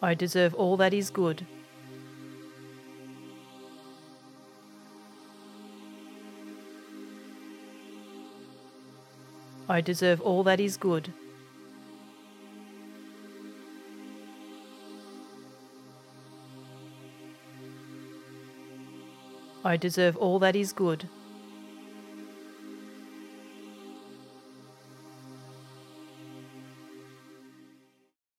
I deserve all that is good. I deserve all that is good. I deserve all that is good.